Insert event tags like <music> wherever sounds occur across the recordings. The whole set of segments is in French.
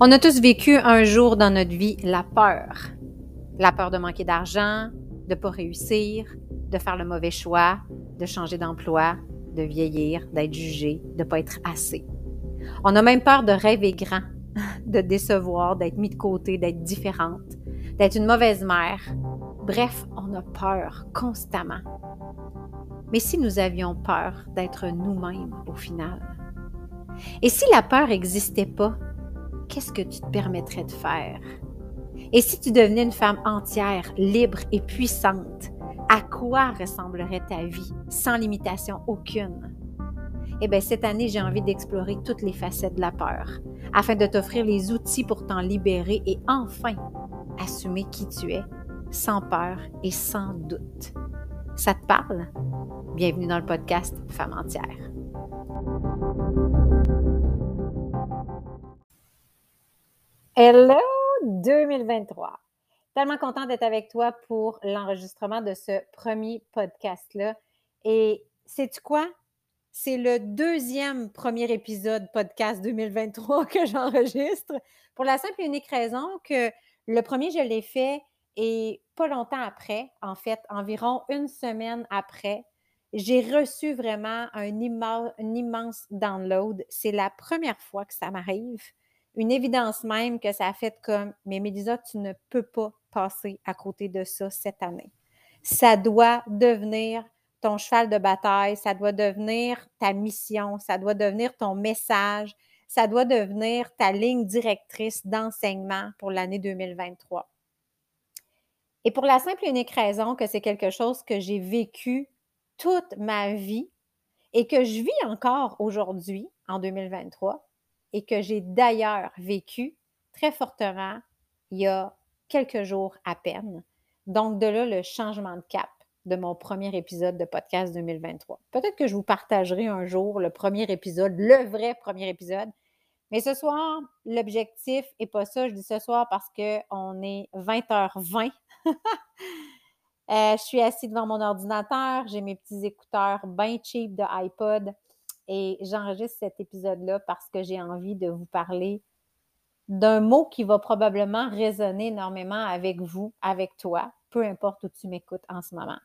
On a tous vécu un jour dans notre vie la peur. La peur de manquer d'argent, de ne pas réussir, de faire le mauvais choix, de changer d'emploi, de vieillir, d'être jugé, de ne pas être assez. On a même peur de rêver grand, <laughs> de décevoir, d'être mis de côté, d'être différente, d'être une mauvaise mère. Bref, on a peur constamment. Mais si nous avions peur d'être nous-mêmes au final? Et si la peur n'existait pas, qu'est-ce que tu te permettrais de faire? Et si tu devenais une femme entière, libre et puissante, à quoi ressemblerait ta vie sans limitation aucune? Eh bien, cette année, j'ai envie d'explorer toutes les facettes de la peur afin de t'offrir les outils pour t'en libérer et enfin assumer qui tu es, sans peur et sans doute. Ça te parle? Bienvenue dans le podcast Femme entière. Hello 2023. Tellement contente d'être avec toi pour l'enregistrement de ce premier podcast-là. Et sais-tu quoi? C'est le deuxième premier épisode podcast 2023 que j'enregistre pour la simple et unique raison que le premier, je l'ai fait et pas longtemps après, en fait, environ une semaine après, j'ai reçu vraiment un, immense download. C'est la première fois que ça m'arrive une évidence même que ça a fait comme, mais Mélisa, tu ne peux pas passer à côté de ça cette année. Ça doit devenir ton cheval de bataille, ça doit devenir ta mission, ça doit devenir ton message, ça doit devenir ta ligne directrice d'enseignement pour l'année 2023. Et pour la simple et unique raison que c'est quelque chose que j'ai vécu toute ma vie et que je vis encore aujourd'hui, en 2023, et que j'ai d'ailleurs vécu très fortement il y a quelques jours à peine. Donc, de là, le changement de cap de mon premier épisode de podcast 2023. Peut-être que je vous partagerai un jour le premier épisode, le vrai premier épisode. Mais ce soir, l'objectif n'est pas ça. Je dis ce soir parce qu'on est 20h20. <laughs> Euh, je suis assise devant mon ordinateur, j'ai mes petits écouteurs bien cheap de iPod. Et j'enregistre cet épisode-là parce que j'ai envie de vous parler d'un mot qui va probablement résonner énormément avec vous, avec toi, peu importe où tu m'écoutes en ce moment.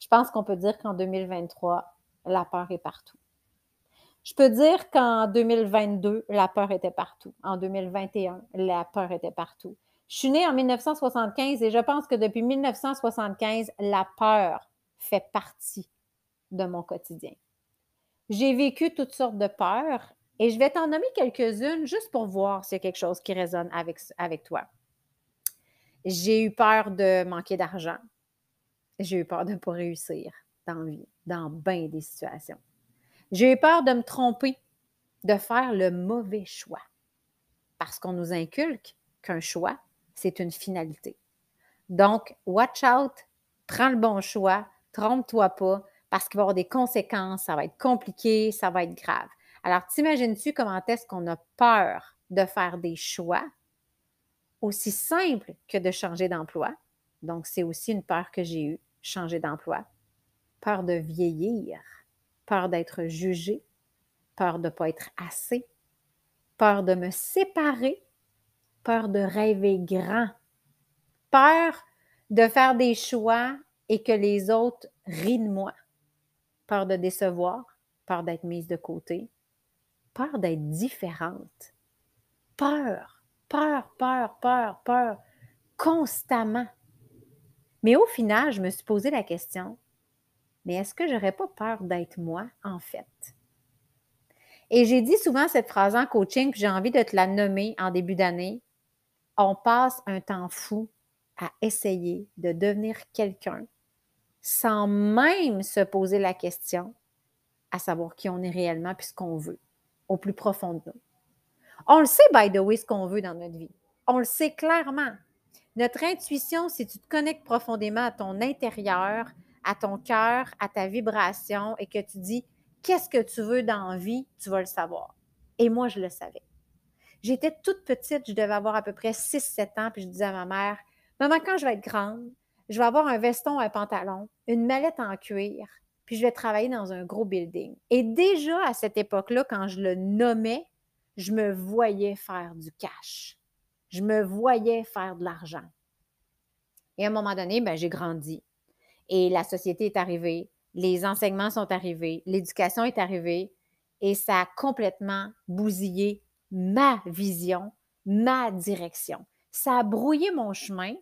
Je pense qu'on peut dire qu'en 2023, la peur est partout. Je peux dire qu'en 2022, la peur était partout. En 2021, la peur était partout. Je suis née en 1975 et je pense que depuis 1975, la peur fait partie de mon quotidien. J'ai vécu toutes sortes de peurs et je vais t'en nommer quelques-unes juste pour voir s'il y a quelque chose qui résonne avec, toi. J'ai eu peur de manquer d'argent. J'ai eu peur de ne pas réussir dans vie, dans bien des situations. J'ai eu peur de me tromper, de faire le mauvais choix. Parce qu'on nous inculque qu'un choix, c'est une finalité. Donc, watch out, prends le bon choix, trompe-toi pas, parce qu'il va y avoir des conséquences, ça va être compliqué, ça va être grave. Alors, t'imagines-tu comment est-ce qu'on a peur de faire des choix aussi simples que de changer d'emploi? Donc, c'est aussi une peur que j'ai eue, changer d'emploi. Peur de vieillir, peur d'être jugée, peur de ne pas être assez, peur de me séparer, peur de rêver grand, peur de faire des choix et que les autres rient de moi peur de décevoir, peur d'être mise de côté, peur d'être différente, peur, peur, peur, peur, peur, constamment. Mais au final, je me suis posé la question, mais est-ce que j'aurais pas peur d'être moi, en fait? Et j'ai dit souvent cette phrase en coaching, puis j'ai envie de te la nommer en début d'année. On passe un temps fou à essayer de devenir quelqu'un sans même se poser la question à savoir qui on est réellement puis ce qu'on veut au plus profond de nous. On le sait, by the way, ce qu'on veut dans notre vie. On le sait clairement. Notre intuition, si tu te connectes profondément à ton intérieur, à ton cœur, à ta vibration et que tu dis qu'est-ce que tu veux dans la vie, tu vas le savoir. Et moi, je le savais. J'étais toute petite, je devais avoir à peu près 6-7 ans, puis je disais à ma mère, Maman, quand je vais être grande, je vais avoir un veston, un pantalon, une mallette en cuir, puis je vais travailler dans un gros building. Et déjà à cette époque-là, quand je le nommais, je me voyais faire du cash. Je me voyais faire de l'argent. Et à un moment donné, ben, j'ai grandi. Et la société est arrivée, les enseignements sont arrivés, l'éducation est arrivée, et ça a complètement bousillé ma vision, ma direction. Ça a brouillé mon chemin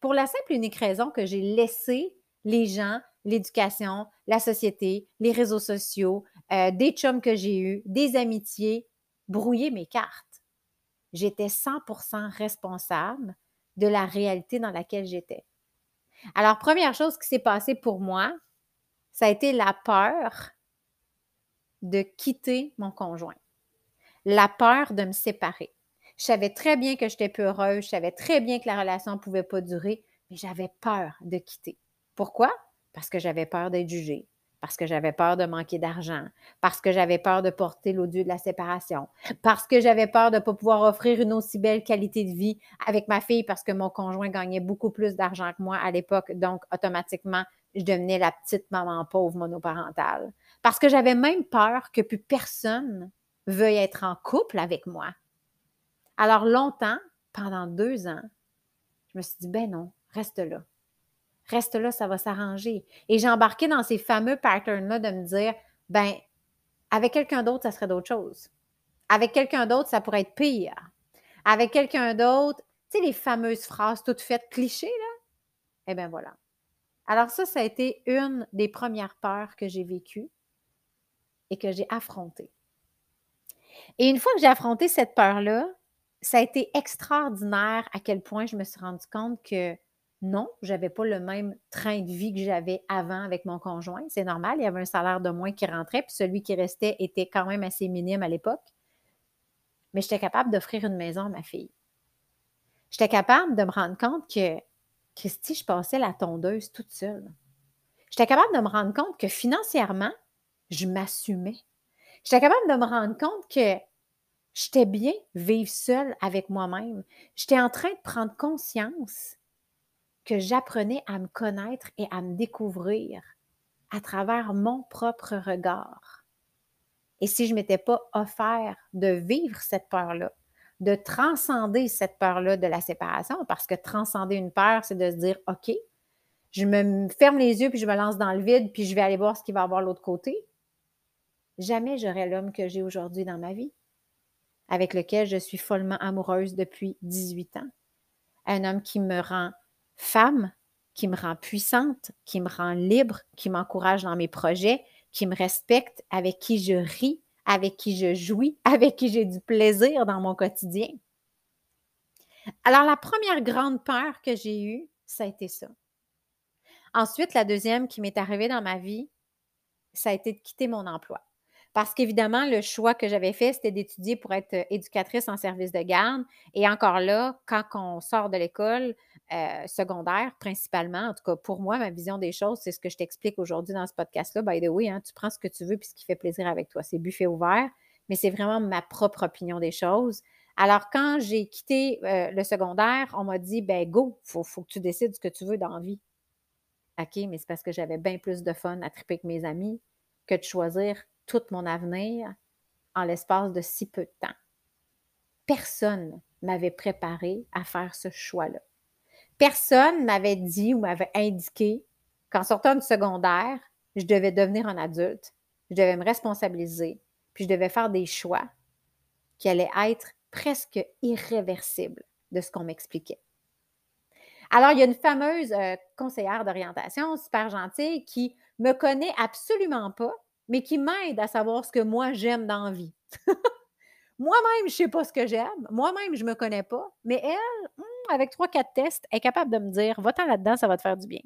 pour la simple et unique raison que j'ai laissé les gens, l'éducation, la société, les réseaux sociaux, euh, des chums que j'ai eus, des amitiés, brouiller mes cartes. J'étais 100% responsable de la réalité dans laquelle j'étais. Alors, première chose qui s'est passée pour moi, ça a été la peur de quitter mon conjoint, la peur de me séparer. Je savais très bien que j'étais peu heureuse, je savais très bien que la relation ne pouvait pas durer, mais j'avais peur de quitter. Pourquoi? Parce que j'avais peur d'être jugée, parce que j'avais peur de manquer d'argent, parce que j'avais peur de porter l'odieux de la séparation, parce que j'avais peur de ne pas pouvoir offrir une aussi belle qualité de vie avec ma fille parce que mon conjoint gagnait beaucoup plus d'argent que moi à l'époque. Donc, automatiquement, je devenais la petite maman pauvre monoparentale. Parce que j'avais même peur que plus personne veuille être en couple avec moi. Alors, longtemps, pendant deux ans, je me suis dit, ben non, reste là reste là, ça va s'arranger. Et j'ai embarqué dans ces fameux patterns-là de me dire, ben, avec quelqu'un d'autre, ça serait d'autres choses. Avec quelqu'un d'autre, ça pourrait être pire. Avec quelqu'un d'autre, tu sais, les fameuses phrases toutes faites clichés, là? Eh bien, voilà. Alors, ça, ça a été une des premières peurs que j'ai vécues et que j'ai affrontées. Et une fois que j'ai affronté cette peur-là, ça a été extraordinaire à quel point je me suis rendu compte que non, je n'avais pas le même train de vie que j'avais avant avec mon conjoint. C'est normal, il y avait un salaire de moins qui rentrait, puis celui qui restait était quand même assez minime à l'époque. Mais j'étais capable d'offrir une maison à ma fille. J'étais capable de me rendre compte que, Christy, je passais la tondeuse toute seule. J'étais capable de me rendre compte que financièrement, je m'assumais. J'étais capable de me rendre compte que j'étais bien vivre seule avec moi-même. J'étais en train de prendre conscience que j'apprenais à me connaître et à me découvrir à travers mon propre regard. Et si je ne m'étais pas offert de vivre cette peur-là, de transcender cette peur-là de la séparation, parce que transcender une peur, c'est de se dire, OK, je me ferme les yeux, puis je me lance dans le vide, puis je vais aller voir ce qu'il va y avoir l'autre côté. Jamais j'aurais l'homme que j'ai aujourd'hui dans ma vie, avec lequel je suis follement amoureuse depuis 18 ans. Un homme qui me rend femme qui me rend puissante, qui me rend libre, qui m'encourage dans mes projets, qui me respecte, avec qui je ris, avec qui je jouis, <laughs> avec qui j'ai du plaisir dans mon quotidien. Alors, la première grande peur que j'ai eue, ça a été ça. Ensuite, la deuxième qui m'est arrivée dans ma vie, ça a été de quitter mon emploi. Parce qu'évidemment, le choix que j'avais fait, c'était d'étudier pour être éducatrice en service de garde. Et encore là, quand on sort de l'école, euh, secondaire principalement. En tout cas, pour moi, ma vision des choses, c'est ce que je t'explique aujourd'hui dans ce podcast-là. By the way, hein, tu prends ce que tu veux puis ce qui fait plaisir avec toi. C'est buffet ouvert, mais c'est vraiment ma propre opinion des choses. Alors, quand j'ai quitté euh, le secondaire, on m'a dit, ben go, il faut, faut, que tu décides ce que tu veux dans la vie. OK, mais c'est parce que j'avais bien plus de fun à triper avec mes amis que de choisir tout mon avenir en l'espace de si peu de temps. Personne m'avait préparé à faire ce choix-là personne m'avait dit ou m'avait indiqué qu'en sortant du secondaire, je devais devenir un adulte, je devais me responsabiliser, puis je devais faire des choix qui allaient être presque irréversibles de ce qu'on m'expliquait. Alors, il y a une fameuse euh, conseillère d'orientation super gentille qui me connaît absolument pas, mais qui m'aide à savoir ce que moi j'aime dans vie. <laughs> Moi-même, je ne sais pas ce que j'aime. Moi-même, je ne me connais pas. Mais elle, hmm, avec trois, quatre tests, est capable de me dire va-t'en là-dedans, ça va te faire du bien.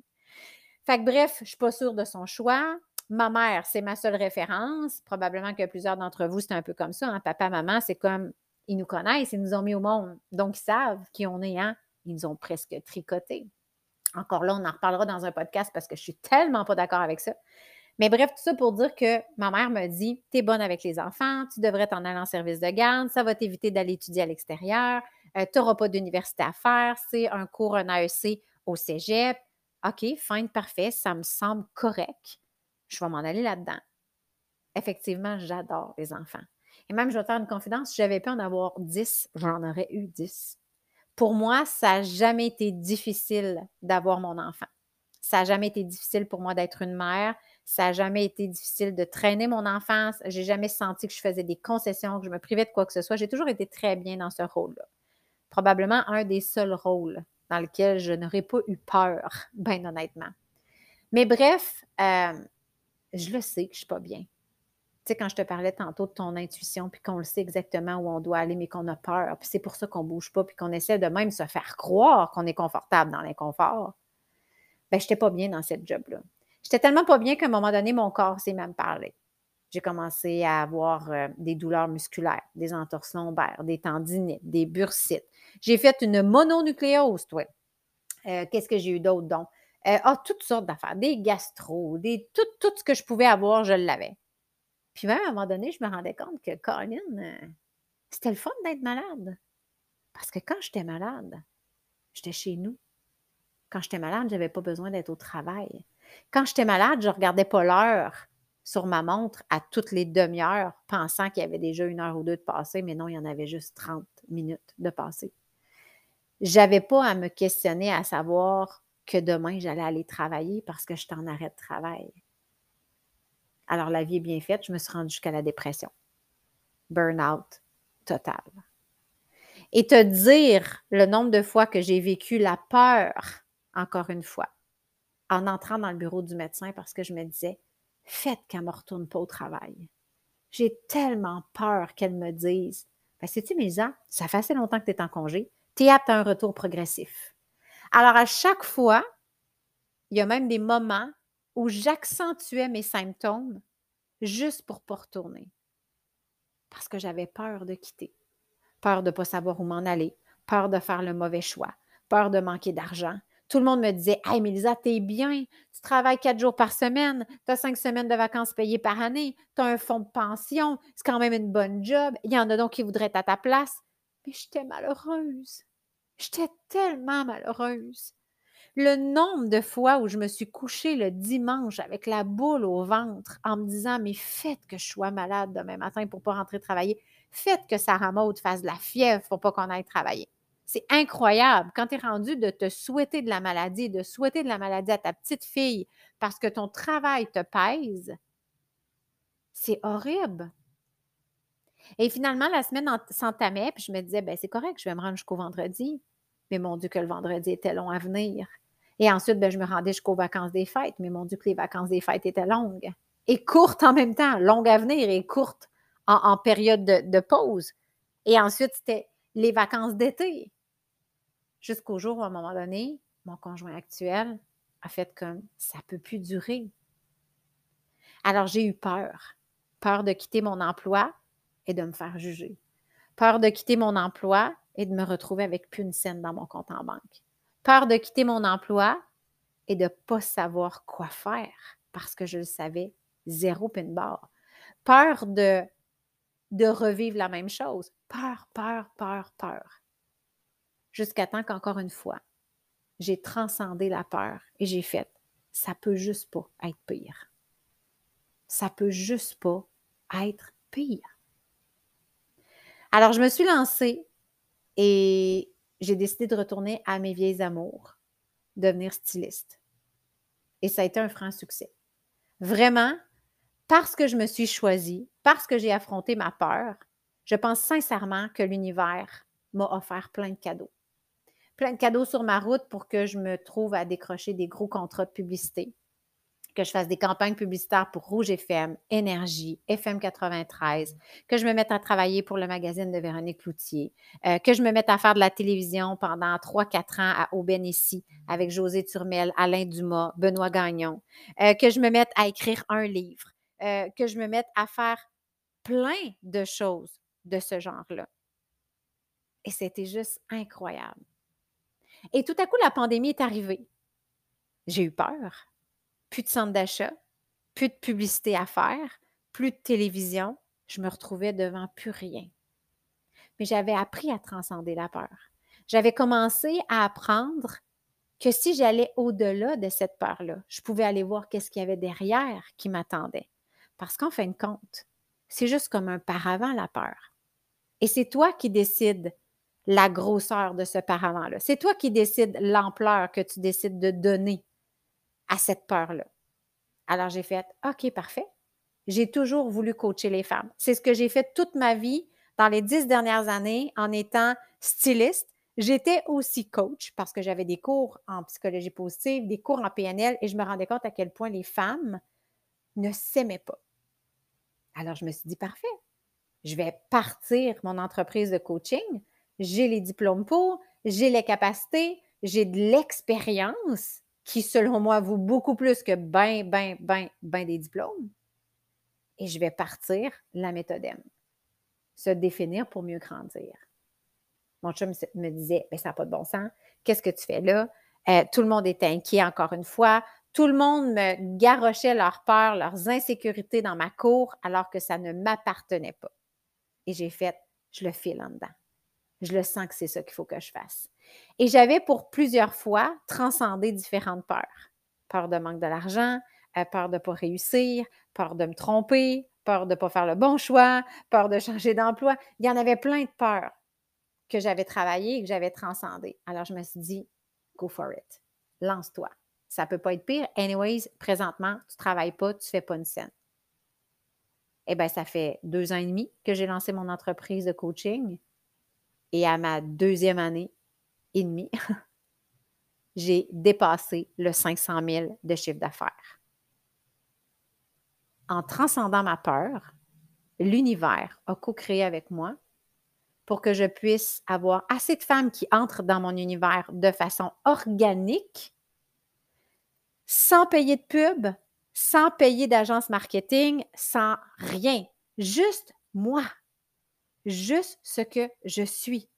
Fait bref, je ne suis pas sûre de son choix. Ma mère, c'est ma seule référence. Probablement que plusieurs d'entre vous, c'est un peu comme ça. Hein. Papa, maman, c'est comme ils nous connaissent, ils nous ont mis au monde. Donc, ils savent qui on est. Hein? Ils nous ont presque tricoté. Encore là, on en reparlera dans un podcast parce que je suis tellement pas d'accord avec ça. Mais bref, tout ça pour dire que ma mère me dit Tu es bonne avec les enfants, tu devrais t'en aller en service de garde, ça va t'éviter d'aller étudier à l'extérieur, euh, tu n'auras pas d'université à faire, c'est un cours, un AEC au cégep. OK, fine, parfait, ça me semble correct. Je vais m'en aller là-dedans. Effectivement, j'adore les enfants. Et même, je vais te faire une confidence, si j'avais pu en avoir 10, j'en aurais eu 10. Pour moi, ça n'a jamais été difficile d'avoir mon enfant. Ça n'a jamais été difficile pour moi d'être une mère. Ça n'a jamais été difficile de traîner mon enfance. J'ai jamais senti que je faisais des concessions, que je me privais de quoi que ce soit. J'ai toujours été très bien dans ce rôle-là. Probablement un des seuls rôles dans lequel je n'aurais pas eu peur, <laughs> bien honnêtement. Mais bref, euh, je le sais que je ne suis pas bien. Tu sais, quand je te parlais tantôt de ton intuition, puis qu'on le sait exactement où on doit aller, mais qu'on a peur, puis c'est pour ça qu'on ne bouge pas, puis qu'on essaie de même se faire croire qu'on est confortable dans l'inconfort, ben, je n'étais pas bien dans cette job-là. J'étais tellement pas bien qu'à un moment donné, mon corps s'est même parlé. J'ai commencé à avoir euh, des douleurs musculaires, des entorses lombaires, des tendinites, des bursites. J'ai fait une mononucléose, toi. Euh, qu'est-ce que j'ai eu d'autre donc? Euh, ah, toutes sortes d'affaires, des gastro, des, tout, tout ce que je pouvais avoir, je l'avais. Puis même à un moment donné, je me rendais compte que Colin, c'était le fun d'être malade. Parce que quand j'étais malade, j'étais chez nous. Quand j'étais malade, je n'avais pas besoin d'être au travail. Quand j'étais malade, je ne regardais pas l'heure sur ma montre à toutes les demi-heures, pensant qu'il y avait déjà une heure ou deux de passé, mais non, il y en avait juste 30 minutes de passé. J'avais pas à me questionner à savoir que demain, j'allais aller travailler parce que j'étais en arrêt de travail. Alors, la vie est bien faite, je me suis rendue jusqu'à la dépression. Burnout total. Et te dire le nombre de fois que j'ai vécu la peur, encore une fois, en entrant dans le bureau du médecin parce que je me disais, faites qu'elle ne me retourne pas au travail. J'ai tellement peur qu'elle me dise, ben, sais-tu, Mélisa, ça fait assez longtemps que tu es en congé, tu es apte à un retour progressif. Alors, à chaque fois, il y a même des moments où j'accentuais mes symptômes juste pour ne pas retourner. Parce que j'avais peur de quitter, peur de ne pas savoir où m'en aller, peur de faire le mauvais choix, peur de manquer d'argent, tout le monde me disait Hey, Mélisa, t'es bien, tu travailles quatre jours par semaine, tu cinq semaines de vacances payées par année, tu un fonds de pension, c'est quand même une bonne job. Il y en a donc qui voudraient être à ta place. Mais j'étais malheureuse. J'étais tellement malheureuse. Le nombre de fois où je me suis couchée le dimanche avec la boule au ventre en me disant Mais faites que je sois malade demain matin pour ne pas rentrer travailler. Faites que Sarah Maud fasse de la fièvre pour pas qu'on aille travailler. C'est incroyable quand tu es rendu de te souhaiter de la maladie, de souhaiter de la maladie à ta petite fille parce que ton travail te pèse. C'est horrible. Et finalement, la semaine s'entamait, puis je me disais, ben c'est correct, je vais me rendre jusqu'au vendredi. Mais mon Dieu, que le vendredi était long à venir. Et ensuite, ben, je me rendais jusqu'aux vacances des fêtes. Mais mon Dieu, que les vacances des fêtes étaient longues. Et courtes en même temps, longues à venir et courtes en, période de pause. Et ensuite, c'était les vacances d'été jusqu'au jour où, à un moment donné, mon conjoint actuel a fait comme ça peut plus durer. Alors, j'ai eu peur. Peur de quitter mon emploi et de me faire juger. Peur de quitter mon emploi et de me retrouver avec plus une scène dans mon compte en banque. Peur de quitter mon emploi et de ne pas savoir quoi faire parce que je le savais, zéro pin bar. Peur de, de revivre la même chose. Peur, peur, peur, peur jusqu'à temps qu'encore une fois, j'ai transcendé la peur et j'ai fait, ça peut juste pas être pire. Ça peut juste pas être pire. Alors, je me suis lancée et j'ai décidé de retourner à mes vieilles amours, devenir styliste. Et ça a été un franc succès. Vraiment, parce que je me suis choisie, parce que j'ai affronté ma peur, je pense sincèrement que l'univers m'a offert plein de cadeaux plein de cadeaux sur ma route pour que je me trouve à décrocher des gros contrats de publicité, que je fasse des campagnes publicitaires pour Rouge FM, Énergie, FM 93, que je me mette à travailler pour le magazine de Véronique Cloutier, euh, que je me mette à faire de la télévision pendant 3-4 ans à Aubénécy avec José Turmel, Alain Dumas, Benoît Gagnon, euh, que je me mette à écrire un livre, euh, que je me mette à faire plein de choses de ce genre-là. Et c'était juste incroyable. Et tout à coup, la pandémie est arrivée. J'ai eu peur. Plus de centre d'achat, plus de publicité à faire, plus de télévision. Je me retrouvais devant plus rien. Mais j'avais appris à transcender la peur. J'avais commencé à apprendre que si j'allais au-delà de cette peur-là, je pouvais aller voir qu'est-ce qu'il y avait derrière qui m'attendait. Parce qu'en fin de compte, c'est juste comme un paravent, la peur. Et c'est toi qui décides la grosseur de ce paravent-là. C'est toi qui décides l'ampleur que tu décides de donner à cette peur-là. Alors j'ai fait, OK, parfait. J'ai toujours voulu coacher les femmes. C'est ce que j'ai fait toute ma vie dans les dix dernières années en étant styliste. J'étais aussi coach parce que j'avais des cours en psychologie positive, des cours en PNL et je me rendais compte à quel point les femmes ne s'aimaient pas. Alors je me suis dit, parfait, je vais partir mon entreprise de coaching. J'ai les diplômes pour, j'ai les capacités, j'ai de l'expérience qui, selon moi, vaut beaucoup plus que ben, ben, ben, ben des diplômes. Et je vais partir la méthode M. Se définir pour mieux grandir. Mon chum me disait, mais ça n'a pas de bon sens. Qu'est-ce que tu fais là? Euh, tout le monde est inquiet encore une fois. Tout le monde me garochait leurs peurs, leurs insécurités dans ma cour alors que ça ne m'appartenait pas. Et j'ai fait, je le file en dedans. Je le sens que c'est ça qu'il faut que je fasse. Et j'avais pour plusieurs fois transcendé différentes peurs. Peur de manque de l'argent, euh, peur de ne pas réussir, peur de me tromper, peur de ne pas faire le bon choix, peur de changer d'emploi. Il y en avait plein de peurs que j'avais travaillées et que j'avais transcendées. Alors je me suis dit, go for it. Lance-toi. Ça ne peut pas être pire. Anyways, présentement, tu ne travailles pas, tu ne fais pas une scène. Eh bien, ça fait deux ans et demi que j'ai lancé mon entreprise de coaching. Et à ma deuxième année et demie, <laughs> j'ai dépassé le 500 000 de chiffre d'affaires. En transcendant ma peur, l'univers a co-créé avec moi pour que je puisse avoir assez de femmes qui entrent dans mon univers de façon organique, sans payer de pub, sans payer d'agence marketing, sans rien. Juste moi juste ce que je suis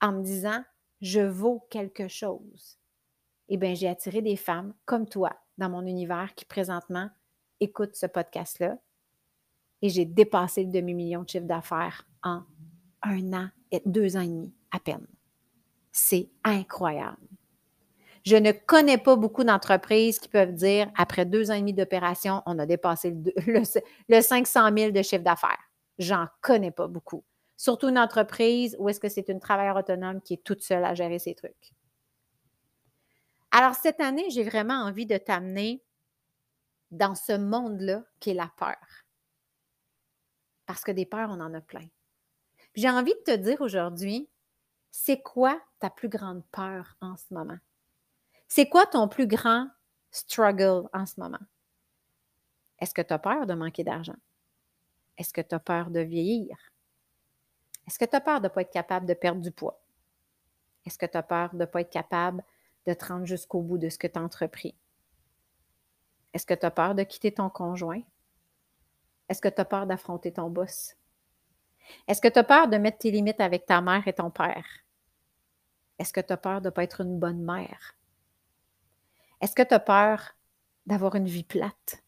en me disant je vaux quelque chose. Eh bien, j'ai attiré des femmes comme toi dans mon univers qui présentement écoutent ce podcast-là et j'ai dépassé le demi-million de chiffre d'affaires en un an et deux ans et demi à peine. C'est incroyable. Je ne connais pas beaucoup d'entreprises qui peuvent dire, après deux ans et demi d'opération, on a dépassé le, <laughs> le 500 000 de chiffre d'affaires. J'en connais pas beaucoup. Surtout une entreprise où est-ce que c'est une travailleur autonome qui est toute seule à gérer ses trucs. Alors, cette année, j'ai vraiment envie de t'amener dans ce monde-là qui est la peur. Parce que des peurs, on en a plein. J'ai envie de te dire aujourd'hui, c'est quoi ta plus grande peur en ce moment? C'est quoi ton plus grand struggle en ce moment? Est-ce que tu as peur de manquer d'argent? Est-ce que tu as peur de vieillir? Est-ce que tu as peur de ne pas être capable de perdre du poids? Est-ce que tu as peur de ne pas être capable de te rendre jusqu'au bout de ce que tu as entrepris? Est-ce que tu as peur de quitter ton conjoint? Est-ce que tu as peur d'affronter ton boss? Est-ce que tu as peur de mettre tes limites avec ta mère et ton père? Est-ce que tu as peur de ne pas être une bonne mère? Est-ce que tu as peur d'avoir une vie plate?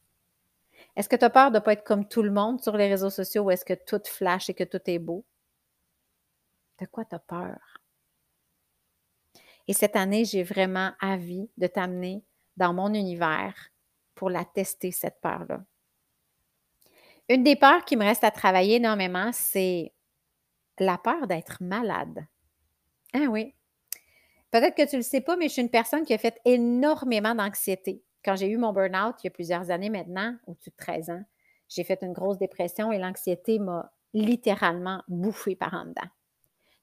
Est-ce que tu as peur de ne pas être comme tout le monde sur les réseaux sociaux où est-ce que tout flash et que tout est beau? De quoi tu as peur? Et cette année, j'ai vraiment envie de t'amener dans mon univers pour la tester, cette peur-là. Une des peurs qui me reste à travailler énormément, c'est la peur d'être malade. Ah oui. Peut-être que tu ne le sais pas, mais je suis une personne qui a fait énormément d'anxiété quand j'ai eu mon burn-out il y a plusieurs années maintenant, au-dessus de 13 ans, j'ai fait une grosse dépression et l'anxiété m'a littéralement bouffé par en dedans.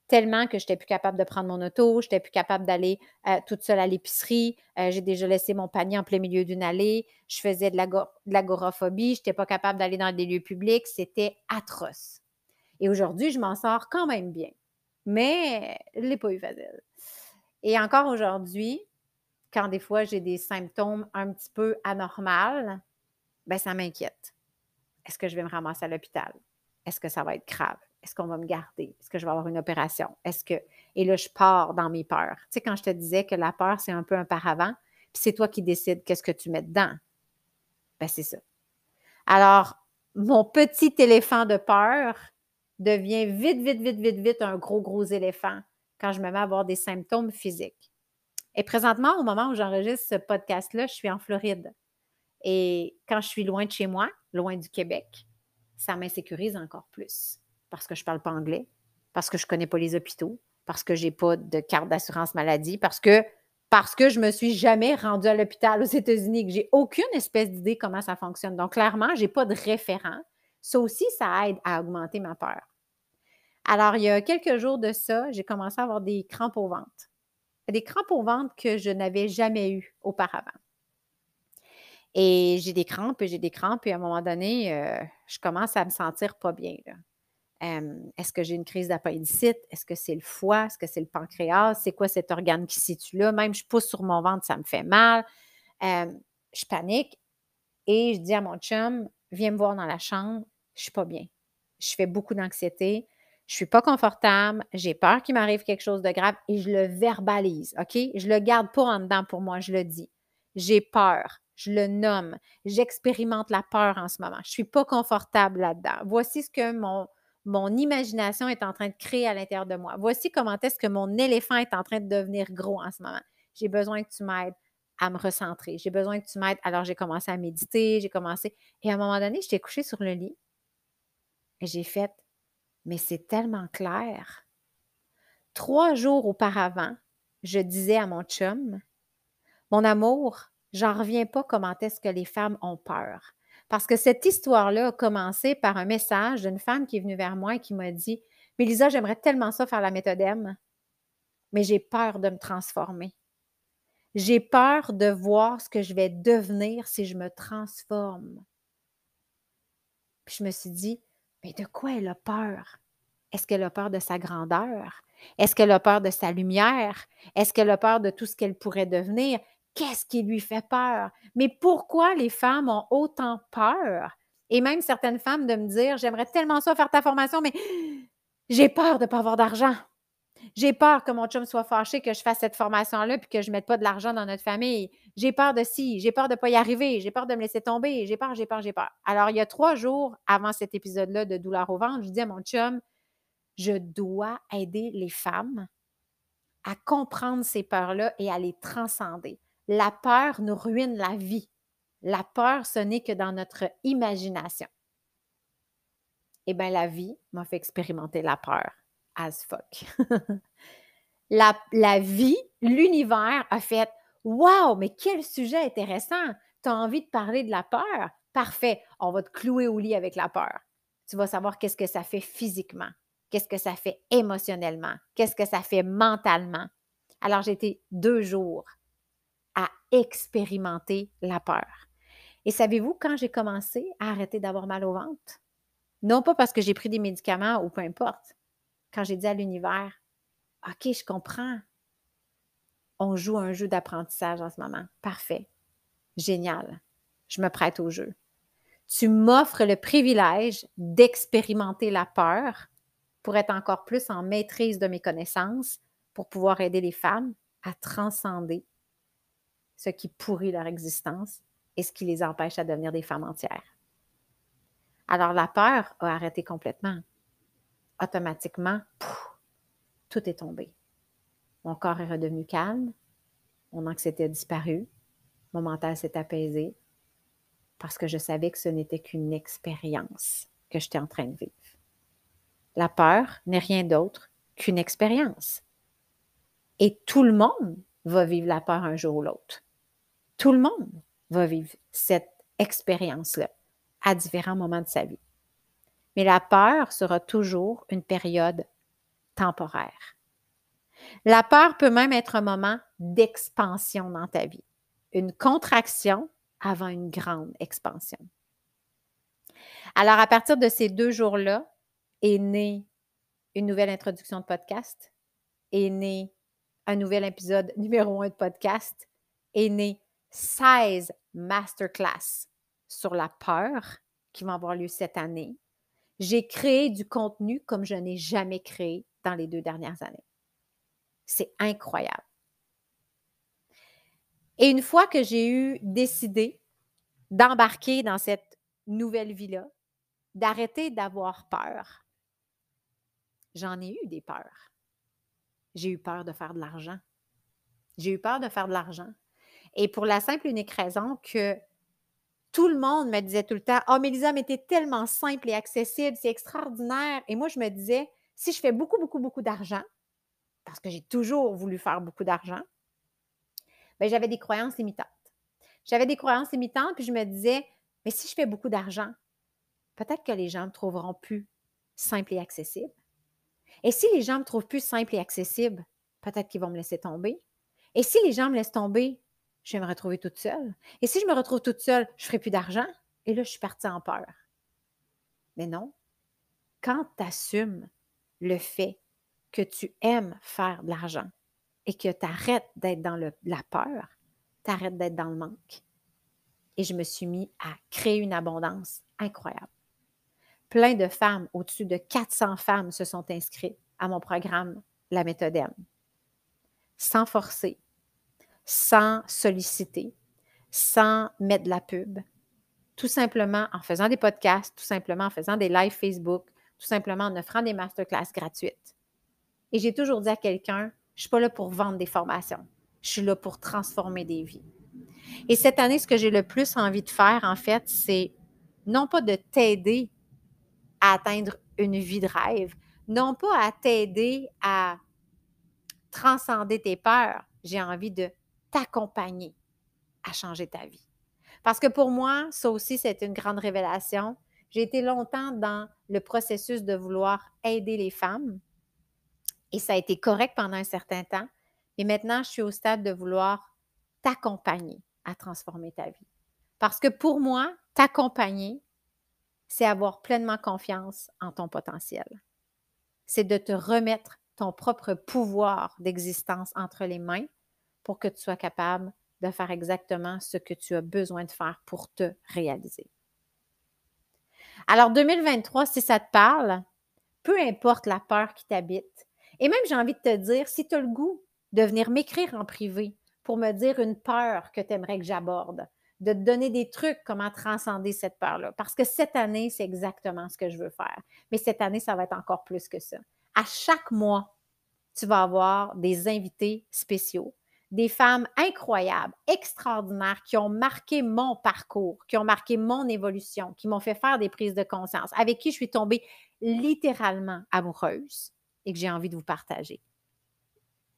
Tellement que je n'étais plus capable de prendre mon auto, je n'étais plus capable d'aller euh, toute seule à l'épicerie. Euh, j'ai déjà laissé mon panier en plein milieu d'une allée. Je faisais de l'agoraphobie. Je n'étais pas capable d'aller dans des lieux publics. C'était atroce. Et aujourd'hui, je m'en sors quand même bien. Mais je ne l'ai pas eu facile. Et encore aujourd'hui, quand des fois j'ai des symptômes un petit peu anormaux, ben ça m'inquiète. Est-ce que je vais me ramasser à l'hôpital? Est-ce que ça va être grave? Est-ce qu'on va me garder? Est-ce que je vais avoir une opération? Est-ce que. Et là, je pars dans mes peurs. Tu sais, quand je te disais que la peur, c'est un peu un paravent, puis c'est toi qui décides qu'est-ce que tu mets dedans. Ben, c'est ça. Alors, mon petit éléphant de peur devient vite, vite, vite, vite, vite un gros, gros éléphant quand je me mets à avoir des symptômes physiques. Et présentement, au moment où j'enregistre ce podcast-là, je suis en Floride. Et quand je suis loin de chez moi, loin du Québec, ça m'insécurise encore plus parce que je ne parle pas anglais, parce que je ne connais pas les hôpitaux, parce que je n'ai pas de carte d'assurance maladie, parce que je ne me suis jamais rendue à l'hôpital aux États-Unis, que j'ai aucune espèce d'idée comment ça fonctionne. Donc, clairement, je n'ai pas de référent. Ça aussi, ça aide à augmenter ma peur. Alors, il y a quelques jours de ça, j'ai commencé à avoir des crampes au ventre. Des crampes au ventre que je n'avais jamais eues auparavant. Et j'ai des crampes et j'ai des crampes, et à un moment donné, euh, je commence à me sentir pas bien. Est-ce que j'ai une crise d'appendicite? Est-ce que c'est le foie? Est-ce que c'est le pancréas? C'est quoi cet organe qui se situe là? Même je pousse sur mon ventre, ça me fait mal. je panique et je dis à mon chum, viens me voir dans la chambre, je suis pas bien. Je fais beaucoup d'anxiété, je suis pas confortable, j'ai peur qu'il m'arrive quelque chose de grave et je le verbalise, OK? Je le garde pas en dedans pour moi, je le dis. J'ai peur je le nomme, j'expérimente la peur en ce moment. Je ne suis pas confortable là-dedans. Voici ce que mon, mon imagination est en train de créer à l'intérieur de moi. Voici comment est-ce que mon éléphant est en train de devenir gros en ce moment. J'ai besoin que tu m'aides à me recentrer. J'ai besoin que tu m'aides. Alors, j'ai commencé à méditer, j'ai commencé. Et à un moment donné, j'étais couchée sur le lit et j'ai fait, mais c'est tellement clair. Trois jours auparavant, je disais à mon chum, mon amour, j'en reviens pas comment est-ce que les femmes ont peur. Parce que cette histoire-là a commencé par un message d'une femme qui est venue vers moi et qui m'a dit Mélisa, j'aimerais tellement ça faire la méthode M, mais j'ai peur de me transformer. J'ai peur de voir ce que je vais devenir si je me transforme. Puis je me suis dit Mais de quoi elle a peur? Est-ce qu'elle a peur de sa grandeur? Est-ce qu'elle a peur de sa lumière? Est-ce qu'elle a peur de tout ce qu'elle pourrait devenir? Qu'est-ce qui lui fait peur? Mais pourquoi les femmes ont autant peur? Et même certaines femmes de me dire, j'aimerais tellement ça faire ta formation, mais j'ai peur de ne pas avoir d'argent. J'ai peur que mon chum soit fâché que je fasse cette formation-là puis que je ne mette pas de l'argent dans notre famille. J'ai peur de ci, j'ai peur de ne pas y arriver, j'ai peur de me laisser tomber, j'ai peur, j'ai peur, j'ai peur. Alors, il y a trois jours avant cet épisode-là de douleur au ventre, je dis à mon chum, je dois aider les femmes à comprendre ces peurs-là et à les transcender. La peur nous ruine la vie. La peur, ce n'est que dans notre imagination. Eh bien, la vie m'a fait expérimenter la peur. As fuck. <laughs> la, vie, l'univers a fait Wow, mais quel sujet intéressant! Tu as envie de parler de la peur? Parfait, on va te clouer au lit avec la peur. Tu vas savoir qu'est-ce que ça fait physiquement, qu'est-ce que ça fait émotionnellement, qu'est-ce que ça fait mentalement. Alors, j'ai été deux jours à expérimenter la peur. Et savez-vous, quand j'ai commencé à arrêter d'avoir mal au ventre, non pas parce que j'ai pris des médicaments ou peu importe, quand j'ai dit à l'univers, OK, je comprends, on joue un jeu d'apprentissage en ce moment. Parfait. Génial. Je me prête au jeu. Tu m'offres le privilège d'expérimenter la peur pour être encore plus en maîtrise de mes connaissances, pour pouvoir aider les femmes à transcender ce qui pourrit leur existence et ce qui les empêche à devenir des femmes entières. Alors la peur a arrêté complètement. Automatiquement, tout est tombé. Mon corps est redevenu calme, mon anxiété a disparu, mon mental s'est apaisé parce que je savais que ce n'était qu'une expérience que j'étais en train de vivre. La peur n'est rien d'autre qu'une expérience. Et tout le monde va vivre la peur un jour ou l'autre. Tout le monde va vivre cette expérience-là à différents moments de sa vie. Mais la peur sera toujours une période temporaire. La peur peut même être un moment d'expansion dans ta vie, une contraction avant une grande expansion. Alors, à partir de ces deux jours-là, est née une nouvelle introduction de podcast, est né un nouvel épisode <laughs> numéro un de podcast, est né 16 masterclass sur la peur qui vont avoir lieu cette année. J'ai créé du contenu comme je n'ai jamais créé dans les deux dernières années. C'est incroyable. Et une fois que j'ai eu décidé d'embarquer dans cette nouvelle vie-là, d'arrêter d'avoir peur, j'en ai eu des peurs. J'ai eu peur de faire de l'argent. J'ai eu peur de faire de l'argent. Et pour la simple et unique raison que tout le monde me disait tout le temps Oh, Mélisa, mais t'es tellement simple et accessible, c'est extraordinaire. Et moi, je me disais Si je fais beaucoup, beaucoup, beaucoup d'argent, parce que j'ai toujours voulu faire beaucoup d'argent, ben, j'avais des croyances limitantes. J'avais des croyances limitantes, puis je me disais Mais si je fais beaucoup d'argent, peut-être que les gens me trouveront plus simple et accessible. Et si les gens me trouvent plus simple et accessible, peut-être qu'ils vont me laisser tomber. Et si les gens me laissent tomber, je vais me retrouver toute seule. Et si je me retrouve toute seule, je ne ferai plus d'argent. Et là, je suis partie en peur. Mais non. Quand tu assumes le fait que tu aimes faire de l'argent et que tu arrêtes d'être dans la peur, tu arrêtes d'être dans le manque. Et je me suis mis à créer une abondance incroyable. Plein de femmes, au-dessus de 400 femmes se sont inscrites à mon programme La méthode M. Sans forcer, sans solliciter, sans mettre de la pub, tout simplement en faisant des podcasts, tout simplement en faisant des lives Facebook, tout simplement en offrant des masterclass gratuites. Et j'ai toujours dit à quelqu'un, je ne suis pas là pour vendre des formations, je suis là pour transformer des vies. Et cette année, ce que j'ai le plus envie de faire, en fait, c'est non pas de t'aider à atteindre une vie de rêve, non pas à t'aider à transcender tes peurs, j'ai envie de t'accompagner à changer ta vie. Parce que pour moi, ça aussi, c'est une grande révélation. J'ai été longtemps dans le processus de vouloir aider les femmes et ça a été correct pendant un certain temps. Mais maintenant, je suis au stade de vouloir t'accompagner à transformer ta vie. Parce que pour moi, t'accompagner, c'est avoir pleinement confiance en ton potentiel. C'est de te remettre ton propre pouvoir d'existence entre les mains pour que tu sois capable de faire exactement ce que tu as besoin de faire pour te réaliser. Alors 2023, si ça te parle, peu importe la peur qui t'habite, et même j'ai envie de te dire, si tu as le goût de venir m'écrire en privé pour me dire une peur que tu aimerais que j'aborde, de te donner des trucs comment transcender cette peur-là. Parce que cette année, c'est exactement ce que je veux faire. Mais cette année, ça va être encore plus que ça. À chaque mois, tu vas avoir des invités spéciaux des femmes incroyables, extraordinaires, qui ont marqué mon parcours, qui ont marqué mon évolution, qui m'ont fait faire des prises de conscience, avec qui je suis tombée littéralement amoureuse et que j'ai envie de vous partager.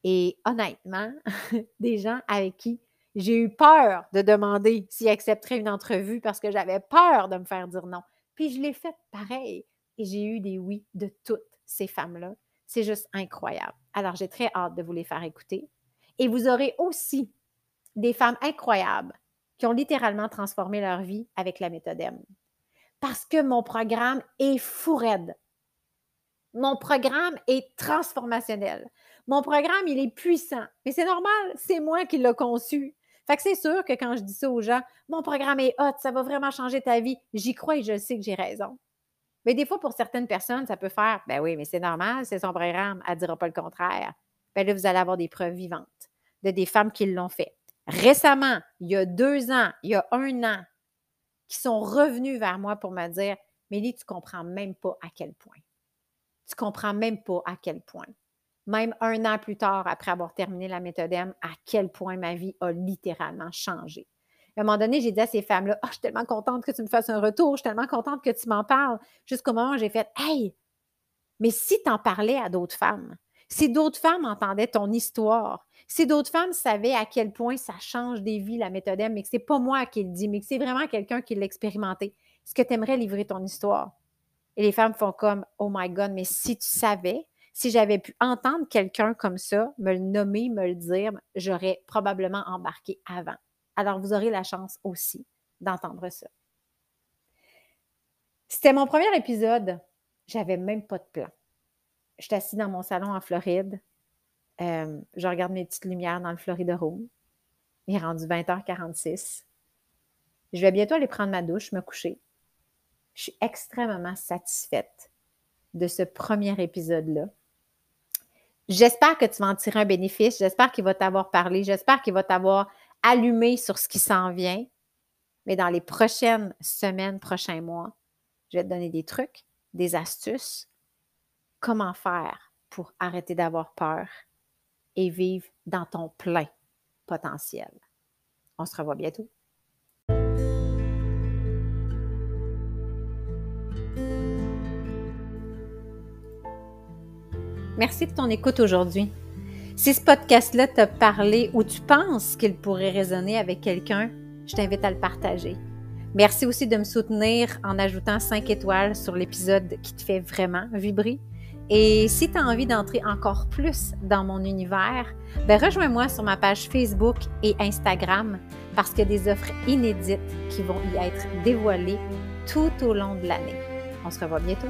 Et honnêtement, <laughs> des gens avec qui j'ai eu peur de demander s'ils accepteraient une entrevue parce que j'avais peur de me faire dire non. Puis je l'ai fait pareil et j'ai eu des oui de toutes ces femmes-là. C'est juste incroyable. Alors j'ai très hâte de vous les faire écouter. Et vous aurez aussi des femmes incroyables qui ont littéralement transformé leur vie avec la méthode M. Parce que mon programme est fou raide. Mon programme est transformationnel. Mon programme, il est puissant. Mais c'est normal, c'est moi qui l'ai conçu. Fait que c'est sûr que quand je dis ça aux gens, mon programme est hot, ça va vraiment changer ta vie, j'y crois et je sais que j'ai raison. Mais des fois, pour certaines personnes, ça peut faire, ben oui, mais c'est normal, c'est son programme, elle ne dira pas le contraire. Ben là, vous allez avoir des preuves vivantes de des femmes qui l'ont fait. Récemment, il y a deux ans, il y a un an, qui sont revenus vers moi pour me dire Mélie, tu comprends même pas à quel point. Tu comprends même pas à quel point. Même un an plus tard, après avoir terminé la méthode à quel point ma vie a littéralement changé. À un moment donné, j'ai dit à ces femmes-là oh, Je suis tellement contente que tu me fasses un retour, je suis tellement contente que tu m'en parles. Jusqu'au moment où j'ai fait Hey, mais si tu en parlais à d'autres femmes, si d'autres femmes entendaient ton histoire, si d'autres femmes savaient à quel point ça change des vies, la méthode M, mais que ce n'est pas moi qui le dis, mais que c'est vraiment quelqu'un qui l'a expérimenté, est-ce que tu aimerais livrer ton histoire? Et les femmes font comme Oh my God, mais si tu savais, si j'avais pu entendre quelqu'un comme ça, me le nommer, me le dire, j'aurais probablement embarqué avant. Alors, vous aurez la chance aussi d'entendre ça. C'était mon premier épisode. J'avais même pas de plan. J'étais assis dans mon salon en Floride. Euh, je regarde mes petites lumières dans le Florida Room. Il est rendu 20h46. Je vais bientôt aller prendre ma douche, me coucher. Je suis extrêmement satisfaite de ce premier épisode-là. J'espère que tu vas en tirer un bénéfice. J'espère qu'il va t'avoir parlé. J'espère qu'il va t'avoir allumé sur ce qui s'en vient. Mais dans les prochaines semaines, prochains mois, je vais te donner des trucs, des astuces, comment faire pour arrêter d'avoir peur et vivre dans ton plein potentiel. On se revoit bientôt. Merci de ton écoute aujourd'hui. Si ce podcast-là t'a parlé ou tu penses qu'il pourrait résonner avec quelqu'un, je t'invite à le partager. Merci aussi de me soutenir en ajoutant 5 étoiles sur l'épisode qui te fait vraiment vibrer. Et si tu as envie d'entrer encore plus dans mon univers, ben rejoins-moi sur ma page Facebook et Instagram parce qu'il y a des offres inédites qui vont y être dévoilées tout au long de l'année. On se revoit bientôt.